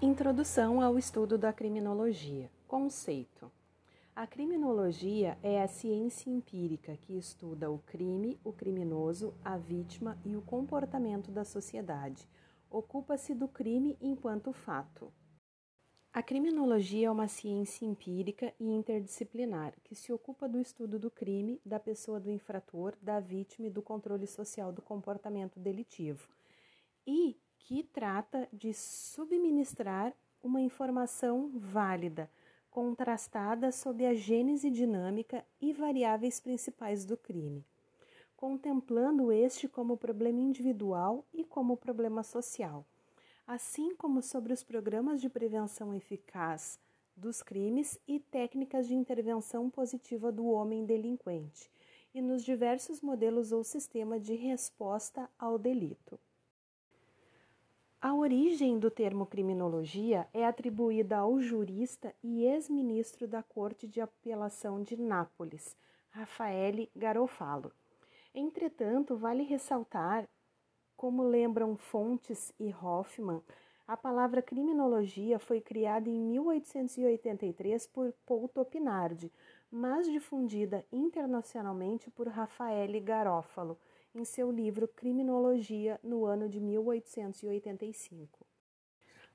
Introdução ao estudo da criminologia. Conceito: A criminologia é a ciência empírica que estuda o crime, o criminoso, a vítima e o comportamento da sociedade. Ocupa-se do crime enquanto fato. A criminologia é uma ciência empírica e interdisciplinar que se ocupa do estudo do crime, da pessoa do infrator, da vítima e do controle social do comportamento delitivo, e que trata de subministrar uma informação válida, contrastada sob a gênese dinâmica e variáveis principais do crime, contemplando este como problema individual e como problema social assim como sobre os programas de prevenção eficaz dos crimes e técnicas de intervenção positiva do homem delinquente, e nos diversos modelos ou sistema de resposta ao delito. A origem do termo criminologia é atribuída ao jurista e ex-ministro da Corte de Apelação de Nápoles, Raffaele Garofalo. Entretanto, vale ressaltar como lembram Fontes e Hoffman, a palavra criminologia foi criada em 1883 por Paul Topinardi, mas difundida internacionalmente por Raffaele Garofalo em seu livro Criminologia no ano de 1885.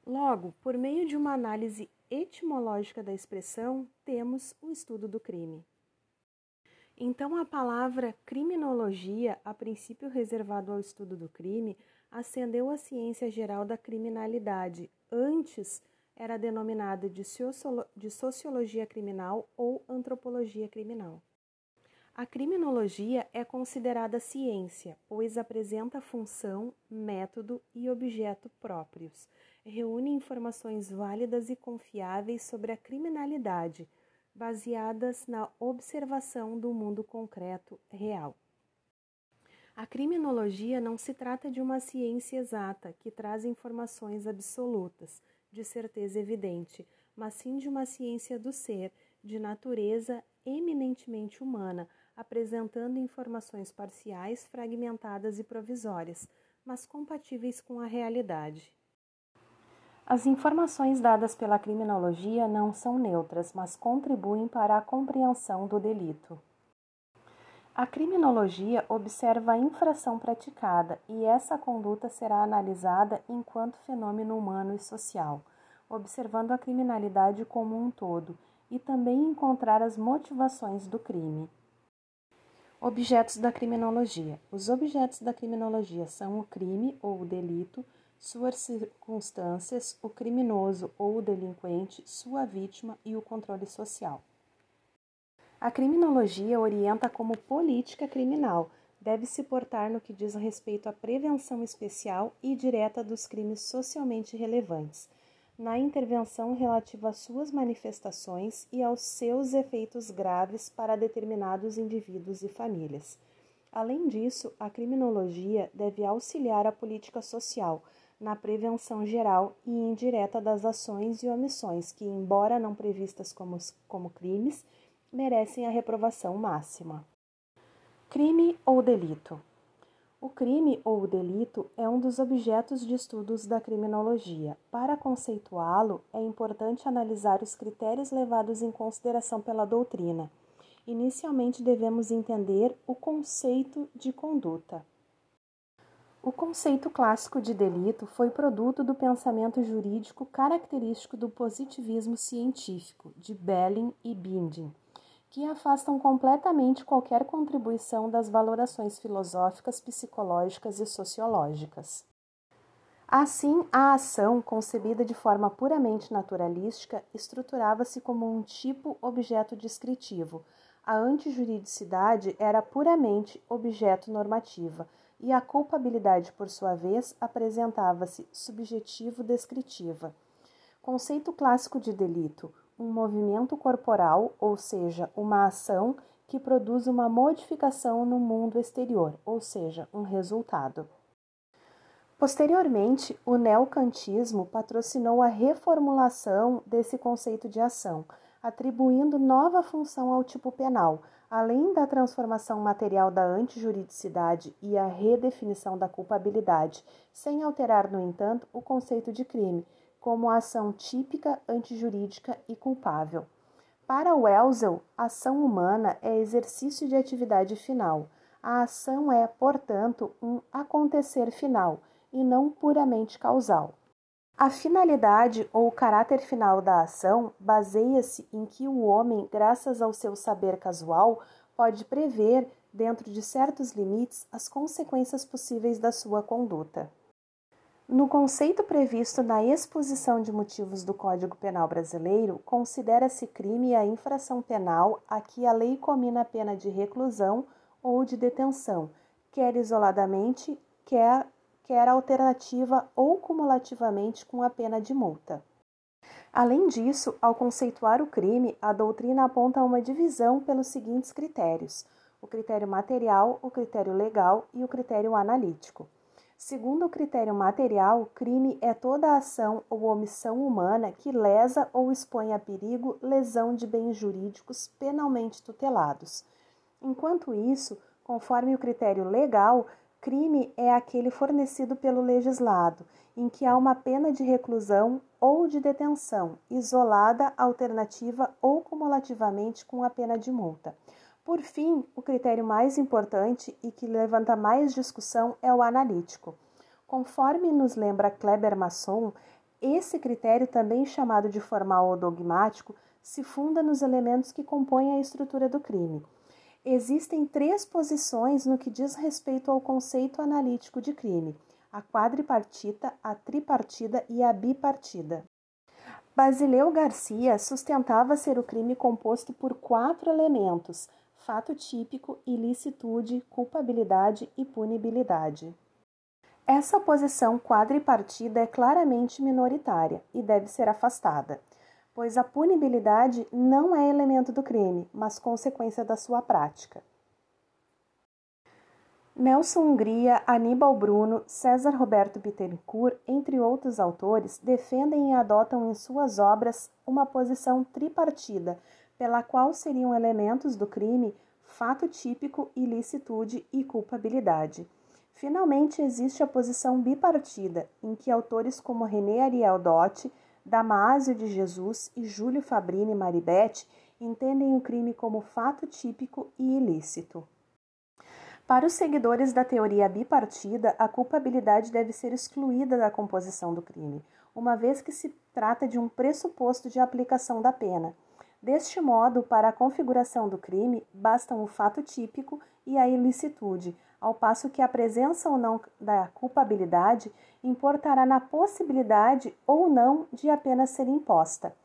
Logo, por meio de uma análise etimológica da expressão, temos o estudo do crime. Então, a palavra criminologia, a princípio reservado ao estudo do crime, ascendeu à ciência geral da criminalidade. Antes era denominada de, sociologia criminal ou antropologia criminal. A criminologia é considerada ciência, pois apresenta função, método e objeto próprios. Reúne informações válidas e confiáveis sobre a criminalidade baseadas na observação do mundo concreto real. A criminologia não se trata de uma ciência exata que traz informações absolutas, de certeza evidente, mas sim de uma ciência do ser, de natureza eminentemente humana, apresentando informações parciais, fragmentadas e provisórias, mas compatíveis com a realidade. As informações dadas pela criminologia não são neutras, mas contribuem para a compreensão do delito. A criminologia observa a infração praticada e essa conduta será analisada enquanto fenômeno humano e social, observando a criminalidade como um todo e também encontrar as motivações do crime. Objetos da criminologia: Os objetos da criminologia são o crime ou o delito suas circunstâncias, o criminoso ou o delinquente, sua vítima e o controle social. A criminologia orienta como política criminal, deve se portar no que diz respeito à prevenção especial e direta dos crimes socialmente relevantes, na intervenção relativa às suas manifestações e aos seus efeitos graves para determinados indivíduos e famílias. Além disso, a criminologia deve auxiliar a política social na prevenção geral e indireta das ações e omissões que, embora não previstas como, como crimes, merecem a reprovação máxima. Crime ou delito? O crime ou o delito é um dos objetos de estudos da criminologia. Para conceituá-lo, é importante analisar os critérios levados em consideração pela doutrina. Inicialmente, devemos entender o conceito de conduta. O conceito clássico de delito foi produto do pensamento jurídico característico do positivismo científico, de Belling e Binding, que afastam completamente qualquer contribuição das valorações filosóficas, psicológicas e sociológicas. Assim, a ação, concebida de forma puramente naturalística, estruturava-se como um tipo objeto descritivo. A antijuridicidade era puramente objeto normativa e a culpabilidade, por sua vez, apresentava-se subjetivo-descritiva. Conceito clássico de delito: um movimento corporal, ou seja, uma ação que produz uma modificação no mundo exterior, ou seja, um resultado. Posteriormente, o neocantismo patrocinou a reformulação desse conceito de ação, atribuindo nova função ao tipo penal, além da transformação material da antijuridicidade e a redefinição da culpabilidade, sem alterar, no entanto, o conceito de crime, como ação típica, antijurídica e culpável. Para Welzel, ação humana é exercício de atividade final. A ação é, portanto, um acontecer final e não puramente causal. A finalidade ou caráter final da ação baseia-se em que o homem, graças ao seu saber casual, pode prever, dentro de certos limites, as consequências possíveis da sua conduta. No conceito previsto na exposição de motivos do Código Penal Brasileiro, considera-se crime a infração penal a que a lei comina a pena de reclusão ou de detenção, quer isoladamente, quer, quer alternativa ou cumulativamente com a pena de multa. Além disso, ao conceituar o crime, a doutrina aponta uma divisão pelos seguintes critérios: o critério material, o critério legal e o critério analítico. Segundo o critério material, crime é toda ação ou omissão humana que lesa ou expõe a perigo lesão de bens jurídicos penalmente tutelados. Enquanto isso, conforme o critério legal, crime é aquele fornecido pelo legislado, em que há uma pena de reclusão ou de detenção, isolada, alternativa ou cumulativamente com a pena de multa. Por fim, o critério mais importante e que levanta mais discussão é o analítico. Conforme nos lembra Kleber Masson, esse critério, também chamado de formal ou dogmático, se funda nos elementos que compõem a estrutura do crime. Existem três posições no que diz respeito ao conceito analítico de crime: a quadripartita, a tripartida e a bipartida. Basileu Garcia sustentava ser o crime composto por quatro elementos: fato típico, ilicitude, culpabilidade e punibilidade. Essa posição quadripartida é claramente minoritária e deve ser afastada, pois a punibilidade não é elemento do crime, mas consequência da sua prática. Nelson Hungria, Aníbal Bruno, César Roberto Bittencourt, entre outros autores, defendem e adotam em suas obras uma posição tripartida pela qual seriam elementos do crime fato típico, ilicitude e culpabilidade. Finalmente, existe a posição bipartida, em que autores como René Ariel Dotti, Damásio de Jesus e Júlio Fabrini Maribete entendem o crime como fato típico e ilícito. Para os seguidores da teoria bipartida, a culpabilidade deve ser excluída da composição do crime, uma vez que se trata de um pressuposto de aplicação da pena. Deste modo, para a configuração do crime, bastam o fato típico e a ilicitude, ao passo que a presença ou não da culpabilidade importará na possibilidade ou não de apenas ser imposta.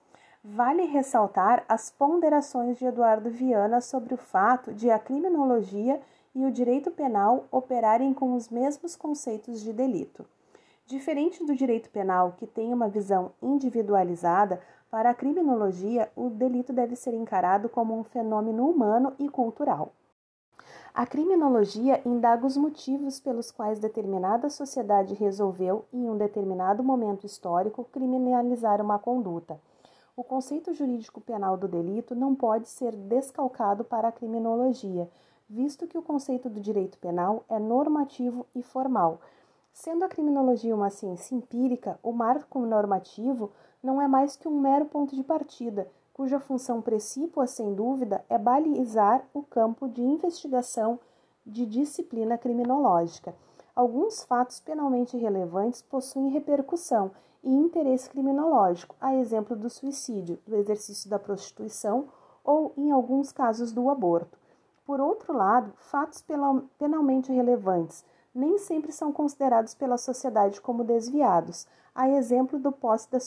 Vale ressaltar as ponderações de Eduardo Viana sobre o fato de a criminologia e o direito penal operarem com os mesmos conceitos de delito. Diferente do direito penal, que tem uma visão individualizada, para a criminologia, o delito deve ser encarado como um fenômeno humano e cultural. A criminologia indaga os motivos pelos quais determinada sociedade resolveu, em um determinado momento histórico, criminalizar uma conduta. O conceito jurídico penal do delito não pode ser descalcado para a criminologia, visto que o conceito do direito penal é normativo e formal. Sendo a criminologia uma ciência empírica, o marco normativo não é mais que um mero ponto de partida, cuja função precípua, sem dúvida, é balizar o campo de investigação de disciplina criminológica. Alguns fatos penalmente relevantes possuem repercussão e interesse criminológico, a exemplo do suicídio, do exercício da prostituição ou, em alguns casos, do aborto. Por outro lado, fatos penalmente relevantes nem sempre são considerados pela sociedade como desviados, a exemplo do posse da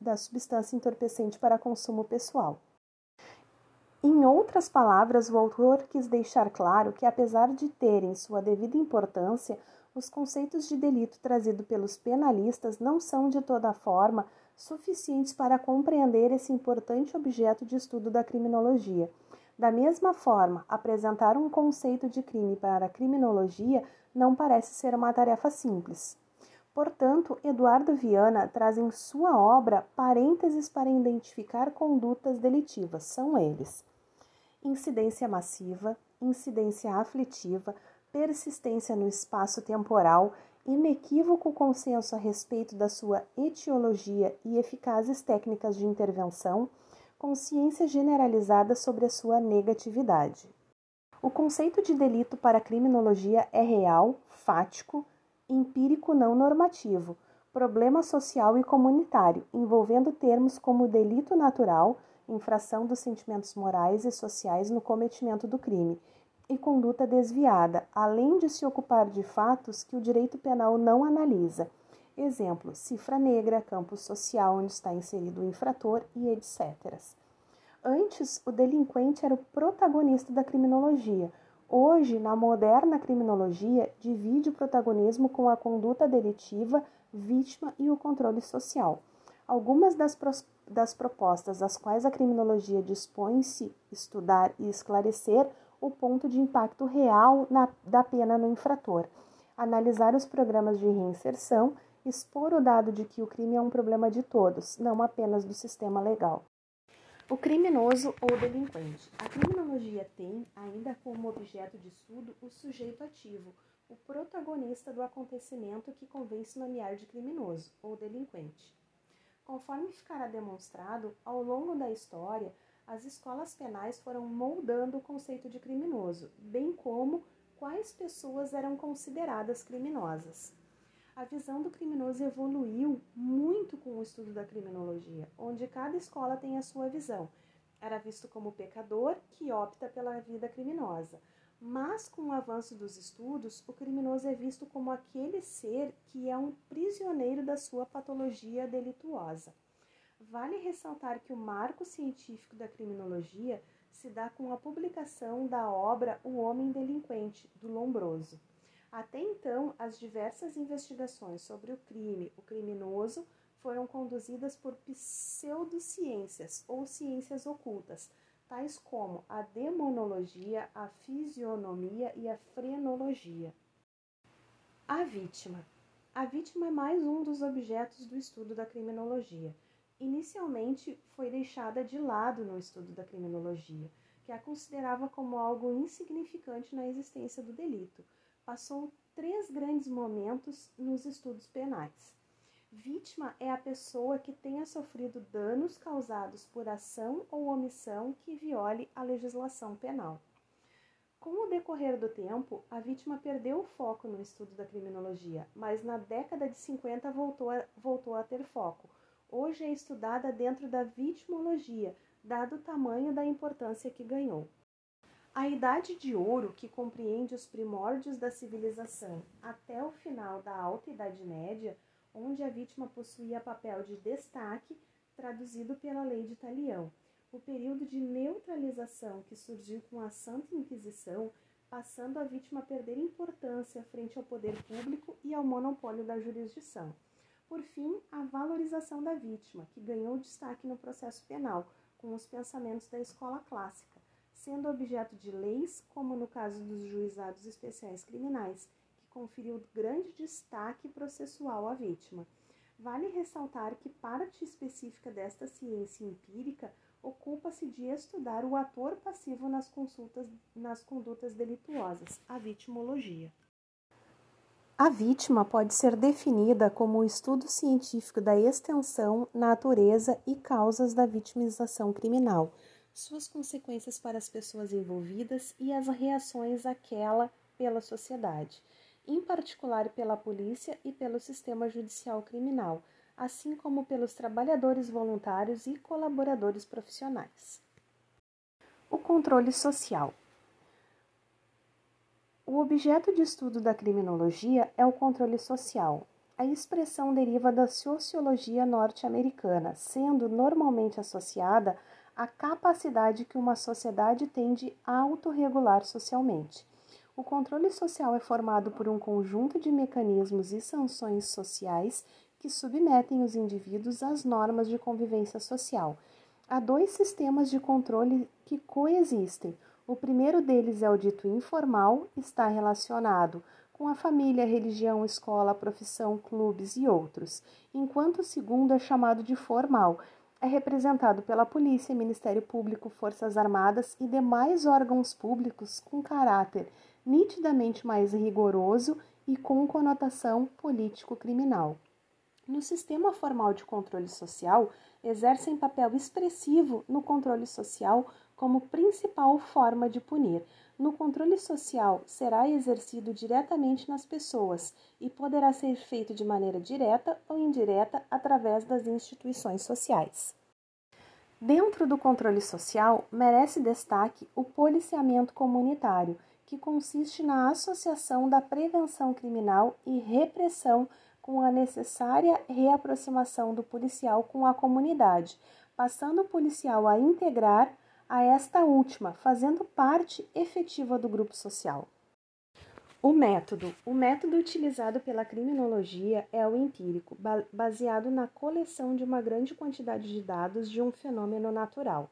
da substância entorpecente para consumo pessoal. Em outras palavras, o autor quis deixar claro que, apesar de terem sua devida importância, os conceitos de delito trazidos pelos penalistas não são, de toda forma, suficientes para compreender esse importante objeto de estudo da criminologia. Da mesma forma, apresentar um conceito de crime para a criminologia não parece ser uma tarefa simples. Portanto, Eduardo Viana traz em sua obra parênteses para identificar condutas delitivas. São eles: incidência massiva, incidência aflitiva, persistência no espaço temporal, inequívoco consenso a respeito da sua etiologia e eficazes técnicas de intervenção, consciência generalizada sobre a sua negatividade. O conceito de delito para a criminologia é real, fático, empírico não normativo, problema social e comunitário, envolvendo termos como delito natural, infração dos sentimentos morais e sociais no cometimento do crime, e conduta desviada, além de se ocupar de fatos que o direito penal não analisa. Exemplo: cifra negra, campo social onde está inserido o infrator e etc. Antes, o delinquente era o protagonista da criminologia. Hoje, na moderna criminologia, divide o protagonismo com a conduta delitiva, vítima e o controle social. Algumas das, das propostas às quais a criminologia dispõe-se estudar e esclarecer o ponto de impacto real na, da pena no infrator, analisar os programas de reinserção, expor o dado de que o crime é um problema de todos, não apenas do sistema legal. O criminoso ou delinquente. A criminologia tem, ainda como objeto de estudo, o sujeito ativo, o protagonista do acontecimento que convém se nomear de criminoso ou delinquente. Conforme ficará demonstrado, ao longo da história, as escolas penais foram moldando o conceito de criminoso, bem como quais pessoas eram consideradas criminosas a visão do criminoso evoluiu muito com o estudo da criminologia, onde cada escola tem a sua visão. Era visto como pecador que opta pela vida criminosa. Mas com o avanço dos estudos, o criminoso é visto como aquele ser que é um prisioneiro da sua patologia delituosa. Vale ressaltar que o marco científico da criminologia se dá com a publicação da obra O Homem Delinquente, do Lombroso. Até então, as diversas investigações sobre o crime, o criminoso, foram conduzidas por pseudociências ou ciências ocultas, tais como a demonologia, a fisionomia e a frenologia. A vítima. A vítima é mais um dos objetos do estudo da criminologia. Inicialmente foi deixada de lado no estudo da criminologia, que a considerava como algo insignificante na existência do delito passou três grandes momentos nos estudos penais. Vítima é a pessoa que tenha sofrido danos causados por ação ou omissão que viole a legislação penal. Com o decorrer do tempo, a vítima perdeu o foco no estudo da criminologia, mas na década de 50 voltou a, voltou a ter foco. Hoje é estudada dentro da vitimologia, dado o tamanho da importância que ganhou. A Idade de Ouro, que compreende os primórdios da civilização até o final da Alta Idade Média, onde a vítima possuía papel de destaque, traduzido pela Lei de Talião. O período de neutralização que surgiu com a Santa Inquisição, passando a vítima a perder importância frente ao poder público e ao monopólio da jurisdição. Por fim, a valorização da vítima, que ganhou destaque no processo penal, com os pensamentos da escola clássica sendo objeto de leis, como no caso dos juizados especiais criminais, que conferiu grande destaque processual à vítima. Vale ressaltar que parte específica desta ciência empírica ocupa-se de estudar o ator passivo nas, consultas, nas condutas delituosas, a vitimologia. A vítima pode ser definida como o estudo científico da extensão, natureza e causas da vitimização criminal suas consequências para as pessoas envolvidas e as reações àquela pela sociedade, em particular pela polícia e pelo sistema judicial criminal, assim como pelos trabalhadores voluntários e colaboradores profissionais. O controle social. O objeto de estudo da criminologia é o controle social. A expressão deriva da sociologia norte-americana, sendo normalmente associada a capacidade que uma sociedade tem de autorregular socialmente. O controle social é formado por um conjunto de mecanismos e sanções sociais que submetem os indivíduos às normas de convivência social. Há dois sistemas de controle que coexistem. O primeiro deles é o dito informal, está relacionado com a família, religião, escola, profissão, clubes e outros, enquanto o segundo é chamado de formal, é representado pela Polícia, Ministério Público, Forças Armadas e demais órgãos públicos com caráter nitidamente mais rigoroso e com conotação político-criminal. No sistema formal de controle social, exercem papel expressivo no controle social como principal forma de punir. No controle social, será exercido diretamente nas pessoas e poderá ser feito de maneira direta ou indireta através das instituições sociais. Dentro do controle social, merece destaque o policiamento comunitário, que consiste na associação da prevenção criminal e repressão com a necessária reaproximação do policial com a comunidade, passando o policial a integrar a esta última, fazendo parte efetiva do grupo social. O método. O método utilizado pela criminologia é o empírico, baseado na coleção de uma grande quantidade de dados de um fenômeno natural.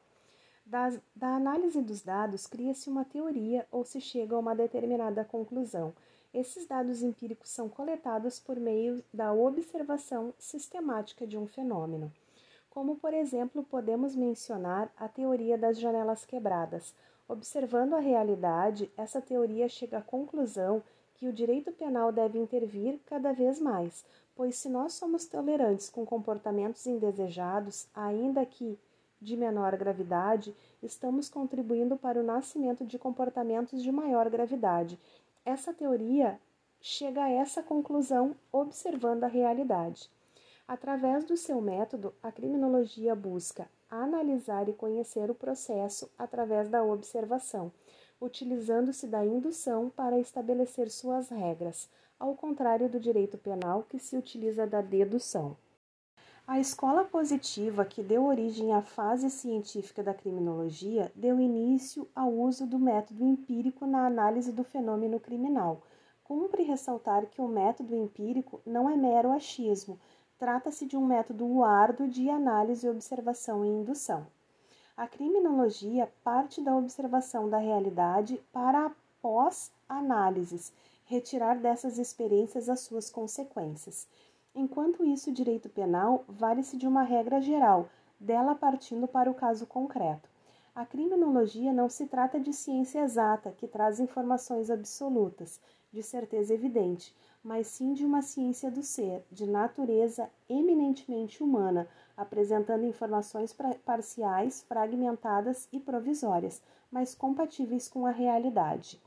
Da, análise dos dados, cria-se uma teoria ou se chega a uma determinada conclusão. Esses dados empíricos são coletados por meio da observação sistemática de um fenômeno como por exemplo podemos mencionar a teoria das janelas quebradas. Observando a realidade, essa teoria chega à conclusão que o direito penal deve intervir cada vez mais, pois se nós somos tolerantes com comportamentos indesejados, ainda que de menor gravidade, estamos contribuindo para o nascimento de comportamentos de maior gravidade. Essa teoria chega a essa conclusão observando a realidade. Através do seu método, a criminologia busca analisar e conhecer o processo através da observação, utilizando-se da indução para estabelecer suas regras, ao contrário do direito penal, que se utiliza da dedução. A escola positiva, que deu origem à fase científica da criminologia, deu início ao uso do método empírico na análise do fenômeno criminal. Cumpre ressaltar que o método empírico não é mero achismo, Trata-se de um método árduo de análise, observação e indução. A criminologia parte da observação da realidade para, após análises, retirar dessas experiências as suas consequências. Enquanto isso, o direito penal vale-se de uma regra geral, dela partindo para o caso concreto. A criminologia não se trata de ciência exata, que traz informações absolutas, de certeza evidente, mas sim de uma ciência do ser, de natureza eminentemente humana, apresentando informações parciais, fragmentadas e provisórias, mas compatíveis com a realidade.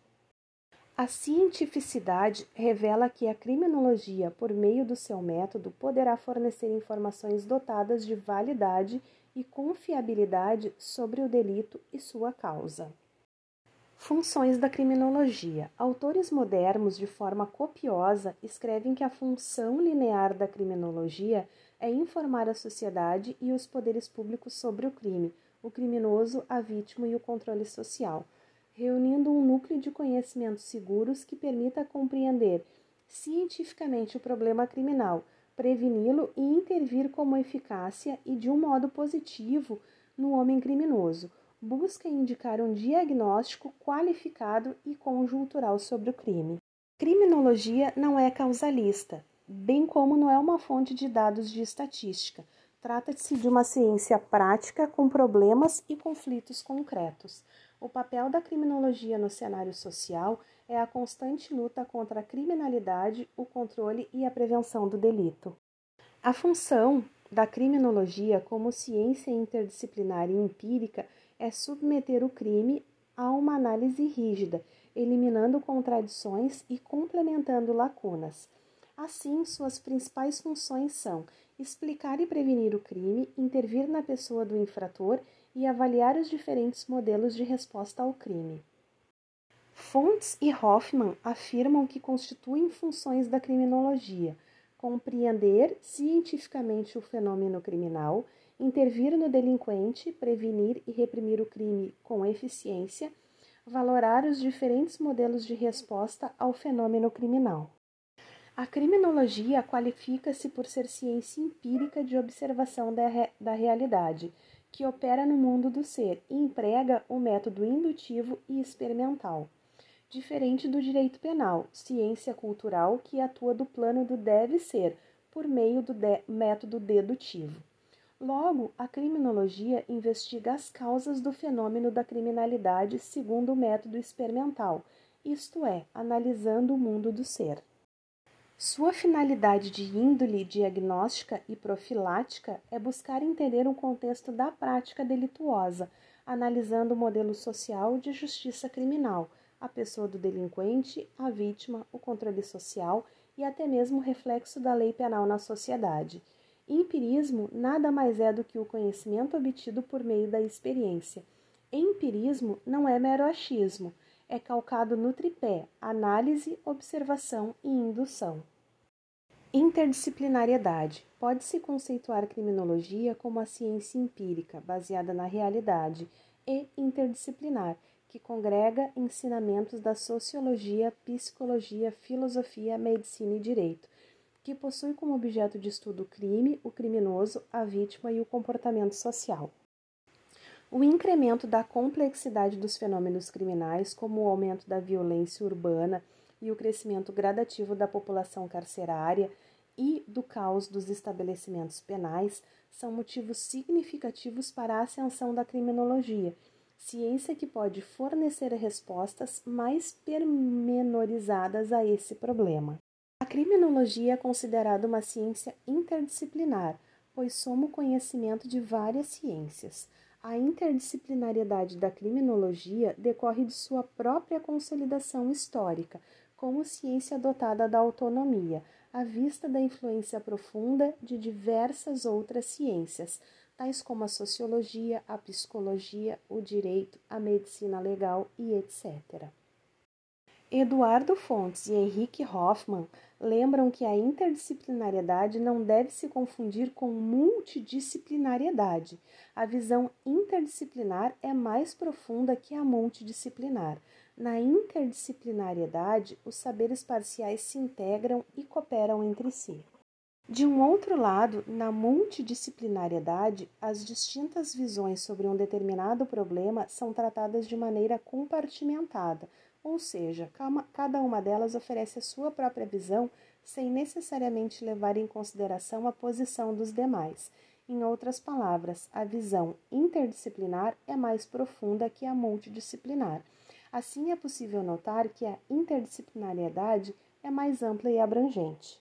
A cientificidade revela que a criminologia, por meio do seu método, poderá fornecer informações dotadas de validade e confiabilidade sobre o delito e sua causa. Funções da criminologia. Autores modernos, de forma copiosa, escrevem que a função linear da criminologia é informar a sociedade e os poderes públicos sobre o crime, o criminoso, a vítima e o controle social, reunindo um núcleo de conhecimentos seguros que permita compreender cientificamente o problema criminal, preveni-lo e intervir com eficácia e de um modo positivo no homem criminoso busca indicar um diagnóstico qualificado e conjuntural sobre o crime. Criminologia não é causalista, bem como não é uma fonte de dados de estatística. Trata-se de uma ciência prática com problemas e conflitos concretos. O papel da criminologia no cenário social é a constante luta contra a criminalidade, o controle e a prevenção do delito. A função da criminologia como ciência interdisciplinar e empírica é submeter o crime a uma análise rígida, eliminando contradições e complementando lacunas. Assim, suas principais funções são explicar e prevenir o crime, intervir na pessoa do infrator e avaliar os diferentes modelos de resposta ao crime. Fontes e Hoffman afirmam que constituem funções da criminologia compreender cientificamente o fenômeno criminal intervir no delinquente, prevenir e reprimir o crime com eficiência, valorar os diferentes modelos de resposta ao fenômeno criminal. A criminologia qualifica-se por ser ciência empírica de observação da, re da realidade, que opera no mundo do ser e emprega o método indutivo e experimental. Diferente do direito penal, ciência cultural que atua do plano do deve ser, por meio do de método dedutivo. Logo, a criminologia investiga as causas do fenômeno da criminalidade segundo o método experimental, isto é, analisando o mundo do ser. Sua finalidade de índole diagnóstica e profilática é buscar entender o contexto da prática delituosa, analisando o modelo social de justiça criminal, a pessoa do delinquente, a vítima, o controle social e até mesmo o reflexo da lei penal na sociedade. Empirismo nada mais é do que o conhecimento obtido por meio da experiência. Empirismo não é mero achismo, é calcado no tripé análise, observação e indução. Interdisciplinariedade. Pode-se conceituar criminologia como a ciência empírica, baseada na realidade, e interdisciplinar, que congrega ensinamentos da sociologia, psicologia, filosofia, medicina e direito, que possui como objeto de estudo o crime, o criminoso, a vítima e o comportamento social. O incremento da complexidade dos fenômenos criminais, como o aumento da violência urbana e o crescimento gradativo da população carcerária e do caos dos estabelecimentos penais, são motivos significativos para a ascensão da criminologia, ciência que pode fornecer respostas mais pormenorizadas a esse problema. A criminologia é considerada uma ciência interdisciplinar, pois soma o conhecimento de várias ciências. A interdisciplinariedade da criminologia decorre de sua própria consolidação histórica, como ciência dotada da autonomia, à vista da influência profunda de diversas outras ciências, tais como a sociologia, a psicologia, o direito, a medicina legal e etc. Eduardo Fontes e Henrique Hoffmann lembram que a interdisciplinariedade não deve se confundir com multidisciplinariedade. A visão interdisciplinar é mais profunda que a multidisciplinar. Na interdisciplinariedade, os saberes parciais se integram e cooperam entre si. De um outro lado, na multidisciplinariedade, as distintas visões sobre um determinado problema são tratadas de maneira compartimentada, ou seja, cada uma delas oferece a sua própria visão sem necessariamente levar em consideração a posição dos demais. Em outras palavras, a visão interdisciplinar é mais profunda que a multidisciplinar. Assim, é possível notar que a interdisciplinariedade é mais ampla e abrangente.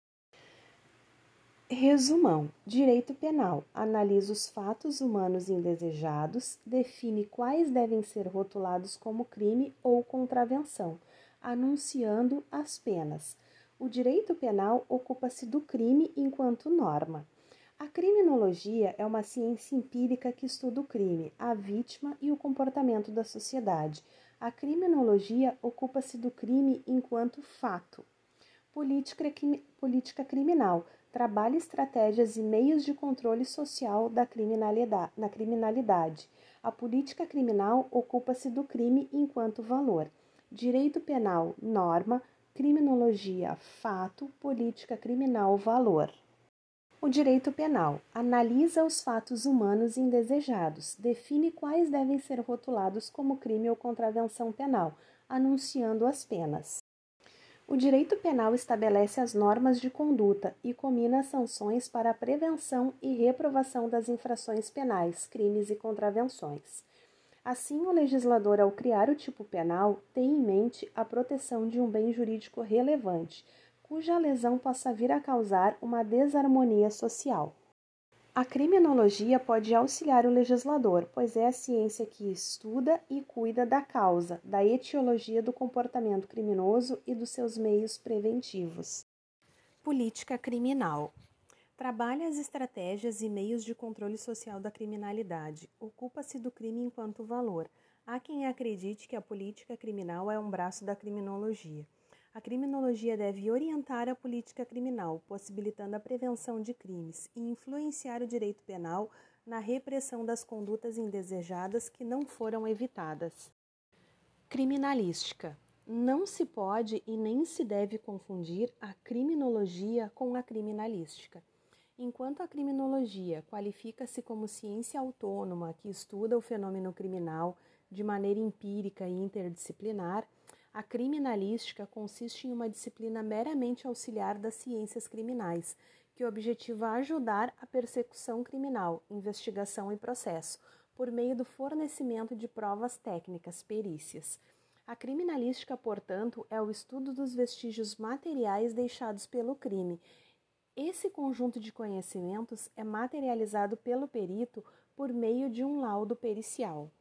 Resumão: Direito Penal analisa os fatos humanos indesejados, define quais devem ser rotulados como crime ou contravenção, anunciando as penas. O direito penal ocupa-se do crime enquanto norma. A criminologia é uma ciência empírica que estuda o crime, a vítima e o comportamento da sociedade. A criminologia ocupa-se do crime enquanto fato. Política, política criminal trabalha estratégias e meios de controle social da criminalidade, na criminalidade. A política criminal ocupa-se do crime enquanto valor. Direito penal, norma, criminologia, fato, política criminal, valor. O direito penal analisa os fatos humanos indesejados, define quais devem ser rotulados como crime ou contravenção penal, anunciando as penas. O direito penal estabelece as normas de conduta e comina sanções para a prevenção e reprovação das infrações penais, crimes e contravenções. Assim, o legislador, ao criar o tipo penal, tem em mente a proteção de um bem jurídico relevante, cuja lesão possa vir a causar uma desarmonia social. A criminologia pode auxiliar o legislador, pois é a ciência que estuda e cuida da causa, da etiologia do comportamento criminoso e dos seus meios preventivos. Política criminal. Trabalha as estratégias e meios de controle social da criminalidade. Ocupa-se do crime enquanto valor. Há quem acredite que a política criminal é um braço da criminologia. A criminologia deve orientar a política criminal, possibilitando a prevenção de crimes e influenciar o direito penal na repressão das condutas indesejadas que não foram evitadas. Criminalística. Não se pode e nem se deve confundir a criminologia com a criminalística. Enquanto a criminologia qualifica-se como ciência autônoma que estuda o fenômeno criminal de maneira empírica e interdisciplinar, a criminalística consiste em uma disciplina meramente auxiliar das ciências criminais, que objetiva ajudar a persecução criminal, investigação e processo, por meio do fornecimento de provas técnicas, perícias. A criminalística, portanto, é o estudo dos vestígios materiais deixados pelo crime. Esse conjunto de conhecimentos é materializado pelo perito por meio de um laudo pericial.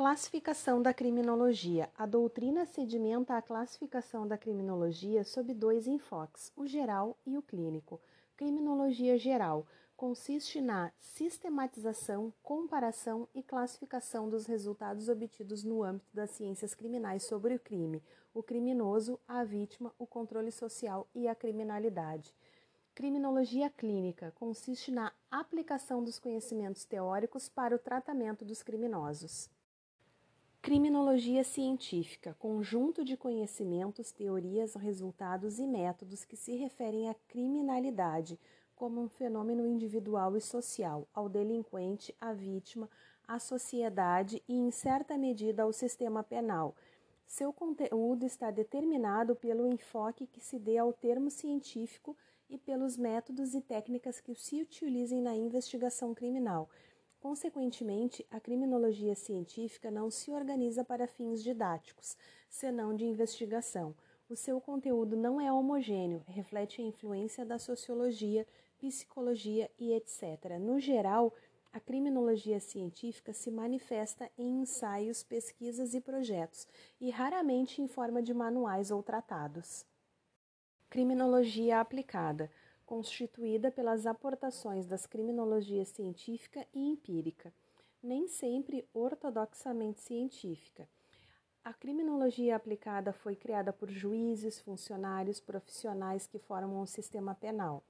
Classificação da criminologia. A doutrina sedimenta a classificação da criminologia sob dois enfoques, o geral e o clínico. Criminologia geral consiste na sistematização, comparação e classificação dos resultados obtidos no âmbito das ciências criminais sobre o crime, o criminoso, a vítima, o controle social e a criminalidade. Criminologia clínica consiste na aplicação dos conhecimentos teóricos para o tratamento dos criminosos. Criminologia científica conjunto de conhecimentos, teorias, resultados e métodos que se referem à criminalidade como um fenômeno individual e social, ao delinquente, à vítima, à sociedade e, em certa medida, ao sistema penal. Seu conteúdo está determinado pelo enfoque que se dê ao termo científico e pelos métodos e técnicas que se utilizem na investigação criminal. Consequentemente, a criminologia científica não se organiza para fins didáticos, senão de investigação. O seu conteúdo não é homogêneo, reflete a influência da sociologia, psicologia e etc. No geral, a criminologia científica se manifesta em ensaios, pesquisas e projetos, e raramente em forma de manuais ou tratados. Criminologia aplicada constituída pelas aportações das criminologias científica e empírica, nem sempre ortodoxamente científica. A criminologia aplicada foi criada por juízes, funcionários, profissionais que formam o sistema penal.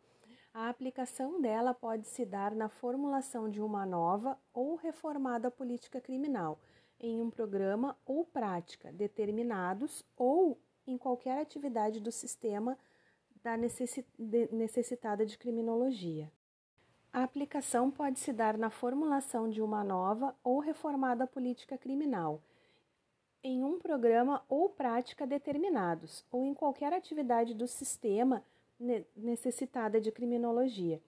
A aplicação dela pode se dar na formulação de uma nova ou reformada política criminal, em um programa ou prática determinados ou em qualquer atividade do sistema da necessitada de criminologia. A aplicação pode se dar na formulação de uma nova ou reformada política criminal, em um programa ou prática determinados, ou em qualquer atividade do sistema necessitada de criminologia.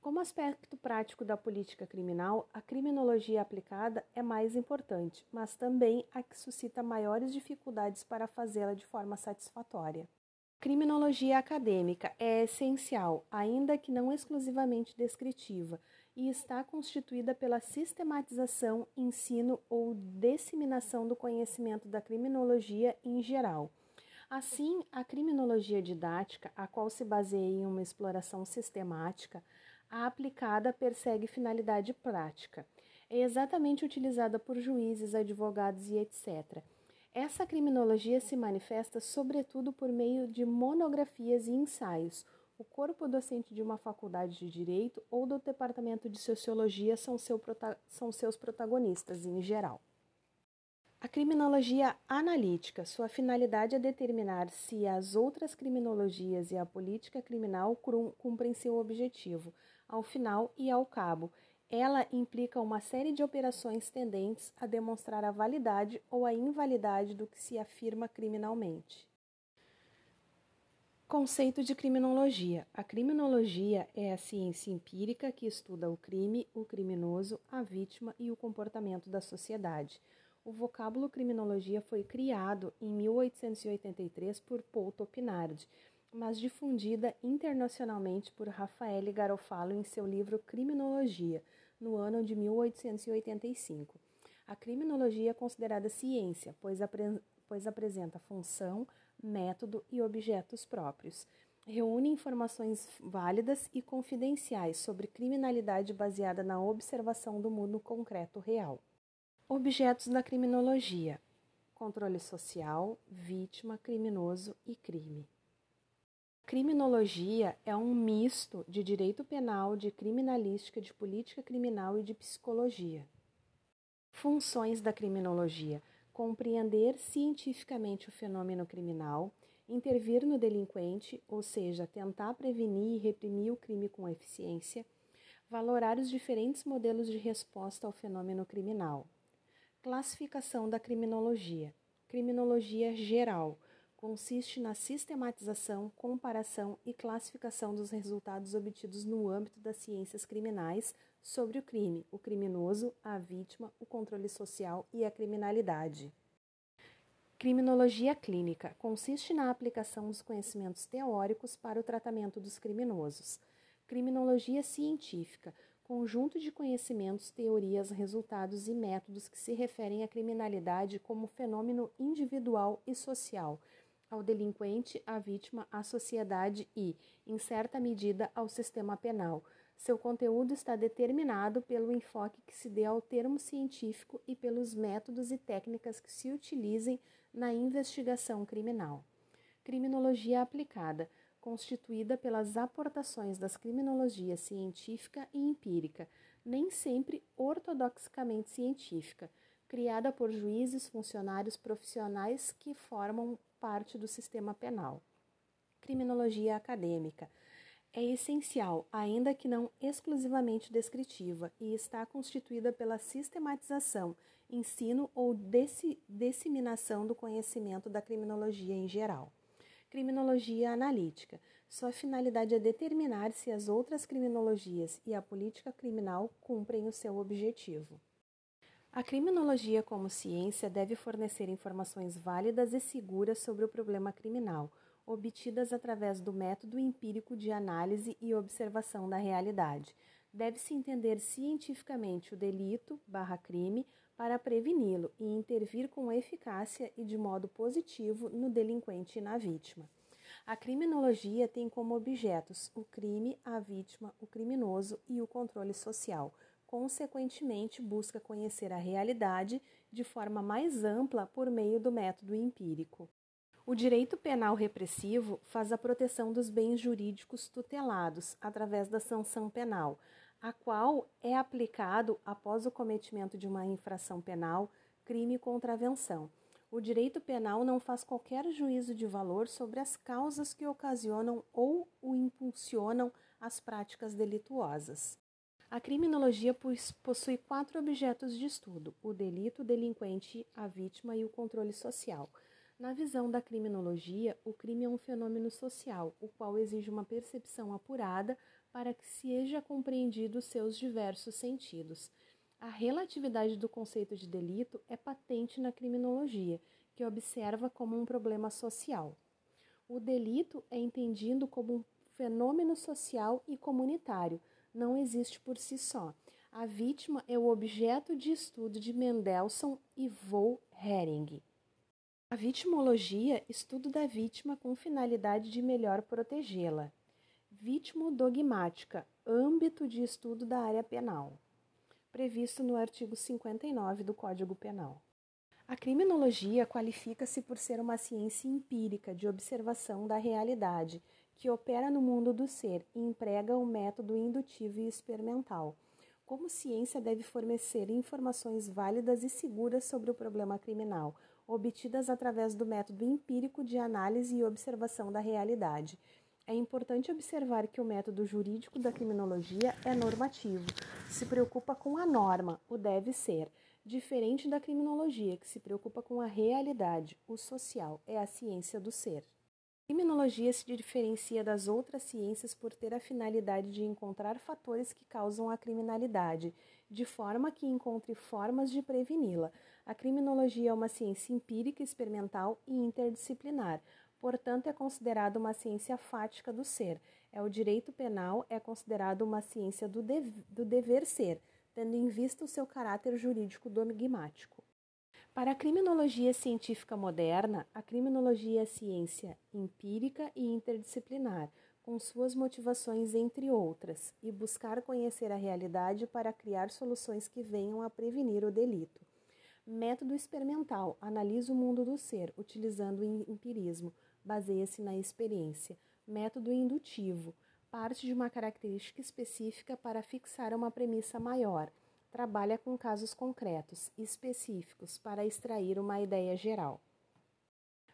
Como aspecto prático da política criminal, a criminologia aplicada é mais importante, mas também a que suscita maiores dificuldades para fazê-la de forma satisfatória. Criminologia acadêmica é essencial, ainda que não exclusivamente descritiva, e está constituída pela sistematização, ensino ou disseminação do conhecimento da criminologia em geral. Assim, a criminologia didática, a qual se baseia em uma exploração sistemática, a aplicada persegue finalidade prática. É exatamente utilizada por juízes, advogados e etc. Essa criminologia se manifesta sobretudo por meio de monografias e ensaios. O corpo docente de uma faculdade de direito ou do departamento de sociologia são, seu, são seus protagonistas em geral. A criminologia analítica, sua finalidade é determinar se as outras criminologias e a política criminal cumprem seu objetivo, ao final e ao cabo. Ela implica uma série de operações tendentes a demonstrar a validade ou a invalidade do que se afirma criminalmente. Conceito de criminologia: A criminologia é a ciência empírica que estuda o crime, o criminoso, a vítima e o comportamento da sociedade. O vocábulo criminologia foi criado em 1883 por Paul Topinard, mas difundida internacionalmente por Raffaele Garofalo em seu livro Criminologia, no ano de 1885. A criminologia é considerada ciência, pois, apre pois apresenta função, método e objetos próprios. Reúne informações válidas e confidenciais sobre criminalidade baseada na observação do mundo concreto real. Objetos da criminologia: controle social, vítima, criminoso e crime. Criminologia é um misto de direito penal, de criminalística, de política criminal e de psicologia. Funções da criminologia: compreender cientificamente o fenômeno criminal, intervir no delinquente, ou seja, tentar prevenir e reprimir o crime com eficiência, valorar os diferentes modelos de resposta ao fenômeno criminal Classificação da criminologia. Criminologia geral consiste na sistematização, comparação e classificação dos resultados obtidos no âmbito das ciências criminais sobre o crime, o criminoso, a vítima, o controle social e a criminalidade. Criminologia clínica consiste na aplicação dos conhecimentos teóricos para o tratamento dos criminosos. Criminologia científica conjunto de conhecimentos, teorias, resultados e métodos que se referem à criminalidade como fenômeno individual e social, ao delinquente, à vítima, à sociedade e, em certa medida, ao sistema penal. Seu conteúdo está determinado pelo enfoque que se dê ao termo científico e pelos métodos e técnicas que se utilizem na investigação criminal. Criminologia aplicada constituída pelas aportações das criminologias científica e empírica, nem sempre ortodoxicamente científica, criada por juízes, funcionários profissionais que formam parte do sistema penal. Criminologia acadêmica é essencial, ainda que não exclusivamente descritiva, e está constituída pela sistematização, ensino ou disseminação do conhecimento da criminologia em geral. Criminologia analítica. Sua finalidade é determinar se as outras criminologias e a política criminal cumprem o seu objetivo. A criminologia, como ciência, deve fornecer informações válidas e seguras sobre o problema criminal, obtidas através do método empírico de análise e observação da realidade. Deve-se entender cientificamente o delito barra crime para preveni-lo e intervir com eficácia e de modo positivo no delinquente e na vítima. A criminologia tem como objetos o crime, a vítima, o criminoso e o controle social. Consequentemente, busca conhecer a realidade de forma mais ampla por meio do método empírico. O direito penal repressivo faz a proteção dos bens jurídicos tutelados através da sanção penal, a qual é aplicado após o cometimento de uma infração penal, crime contravenção. O direito penal não faz qualquer juízo de valor sobre as causas que ocasionam ou o impulsionam as práticas delituosas. A criminologia possui quatro objetos de estudo: o delito, o delinquente, a vítima e o controle social. Na visão da criminologia, o crime é um fenômeno social, o qual exige uma percepção apurada para que seja compreendido seus diversos sentidos. A relatividade do conceito de delito é patente na criminologia, que observa como um problema social. O delito é entendido como um fenômeno social e comunitário, não existe por si só. A vítima é o objeto de estudo de Mendelssohn e Von Hering. A vitimologia, estudo da vítima com finalidade de melhor protegê-la. Vítimo-dogmática, âmbito de estudo da área penal, previsto no artigo 59 do Código Penal. A criminologia qualifica-se por ser uma ciência empírica de observação da realidade, que opera no mundo do ser e emprega o método indutivo e experimental. Como ciência, deve fornecer informações válidas e seguras sobre o problema criminal, obtidas através do método empírico de análise e observação da realidade é importante observar que o método jurídico da criminologia é normativo, se preocupa com a norma, o deve ser, diferente da criminologia, que se preocupa com a realidade, o social, é a ciência do ser. Criminologia se diferencia das outras ciências por ter a finalidade de encontrar fatores que causam a criminalidade, de forma que encontre formas de preveni-la. A criminologia é uma ciência empírica, experimental e interdisciplinar, portanto, é considerado uma ciência fática do ser. É o direito penal é considerado uma ciência do, dev do dever ser, tendo em vista o seu caráter jurídico dogmático. Para a criminologia científica moderna, a criminologia é ciência empírica e interdisciplinar, com suas motivações entre outras, e buscar conhecer a realidade para criar soluções que venham a prevenir o delito. Método experimental analisa o mundo do ser, utilizando o empirismo, baseia-se na experiência. Método indutivo parte de uma característica específica para fixar uma premissa maior. Trabalha com casos concretos, específicos, para extrair uma ideia geral.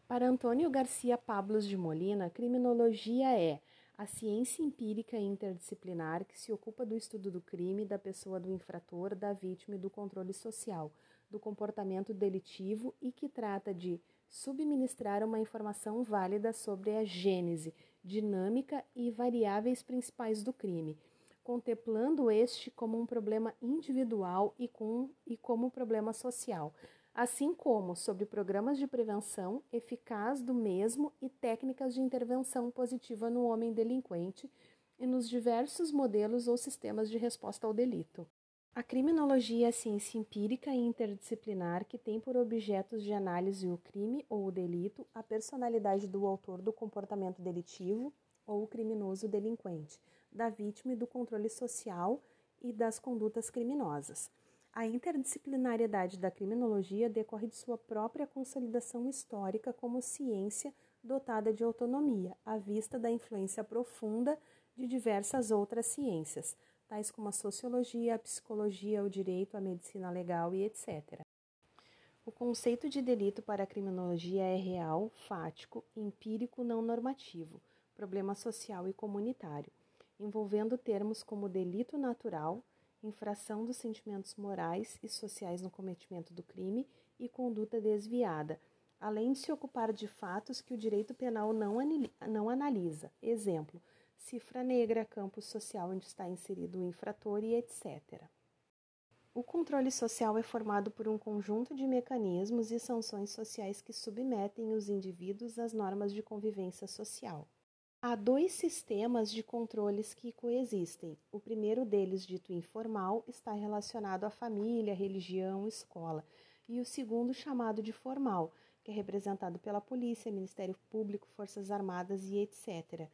Para Antônio Garcia Pablos de Molina, criminologia é a ciência empírica interdisciplinar que se ocupa do estudo do crime, da pessoa do infrator, da vítima e do controle social, do comportamento delitivo e que trata de subministrar uma informação válida sobre a gênese, dinâmica e variáveis principais do crime, contemplando este como um problema individual e, com, e como um problema social. assim como sobre programas de prevenção eficaz do mesmo e técnicas de intervenção positiva no homem delinquente e nos diversos modelos ou sistemas de resposta ao delito. A criminologia é a ciência empírica e interdisciplinar que tem por objetos de análise o crime ou o delito, a personalidade do autor do comportamento delitivo ou o criminoso delinquente, da vítima e do controle social e das condutas criminosas. A interdisciplinariedade da criminologia decorre de sua própria consolidação histórica como ciência dotada de autonomia, à vista da influência profunda de diversas outras ciências, tais como a sociologia, a psicologia, o direito, a medicina legal e etc. O conceito de delito para a criminologia é real, fático, empírico, não normativo, problema social e comunitário, envolvendo termos como delito natural, infração dos sentimentos morais e sociais no cometimento do crime e conduta desviada, além de se ocupar de fatos que o direito penal não, não analisa. Exemplo: cifra negra, campo social onde está inserido o infrator e etc. O controle social é formado por um conjunto de mecanismos e sanções sociais que submetem os indivíduos às normas de convivência social. Há dois sistemas de controles que coexistem. O primeiro deles, dito informal, está relacionado à família, religião, escola, e o segundo, chamado de formal, que é representado pela polícia, Ministério Público, Forças Armadas e etc.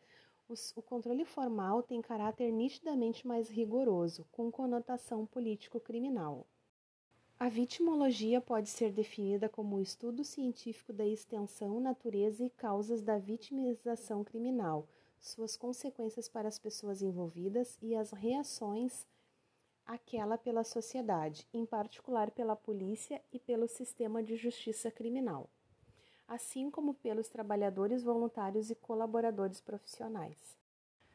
O controle formal tem caráter nitidamente mais rigoroso, com conotação político-criminal. A vitimologia pode ser definida como o estudo científico da extensão, natureza e causas da vitimização criminal, suas consequências para as pessoas envolvidas e as reações àquela pela sociedade, em particular pela polícia e pelo sistema de justiça criminal, assim como pelos trabalhadores voluntários e colaboradores profissionais.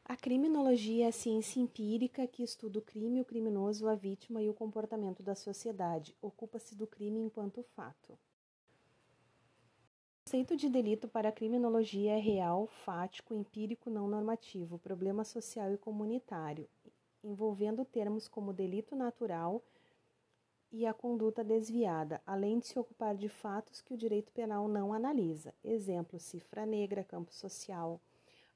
A criminologia é a ciência empírica que estuda o crime, o criminoso, a vítima e o comportamento da sociedade. Ocupa-se do crime enquanto fato. O conceito de delito para a criminologia é real, fático, empírico, não normativo, problema social e comunitário, envolvendo termos como delito natural e a conduta desviada, além de se ocupar de fatos que o direito penal não analisa. Exemplo: cifra negra, campo social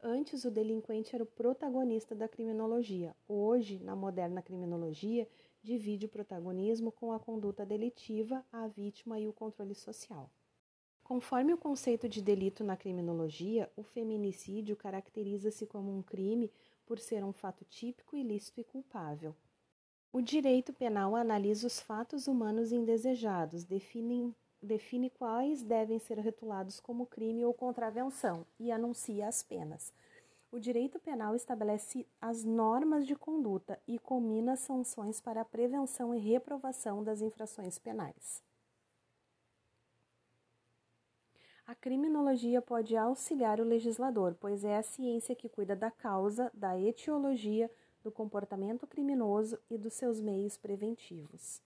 Antes, o delinquente era o protagonista da criminologia. Hoje, na moderna criminologia, divide o protagonismo com a conduta delitiva, a vítima e o controle social. Conforme o conceito de delito na criminologia, o feminicídio caracteriza-se como um crime por ser um fato típico, ilícito e culpável. O direito penal analisa os fatos humanos indesejados, define define quais devem ser rotulados como crime ou contravenção e anuncia as penas. O direito penal estabelece as normas de conduta e combina sanções para a prevenção e reprovação das infrações penais. A criminologia pode auxiliar o legislador, pois é a ciência que cuida da causa, da etiologia, do comportamento criminoso e dos seus meios preventivos.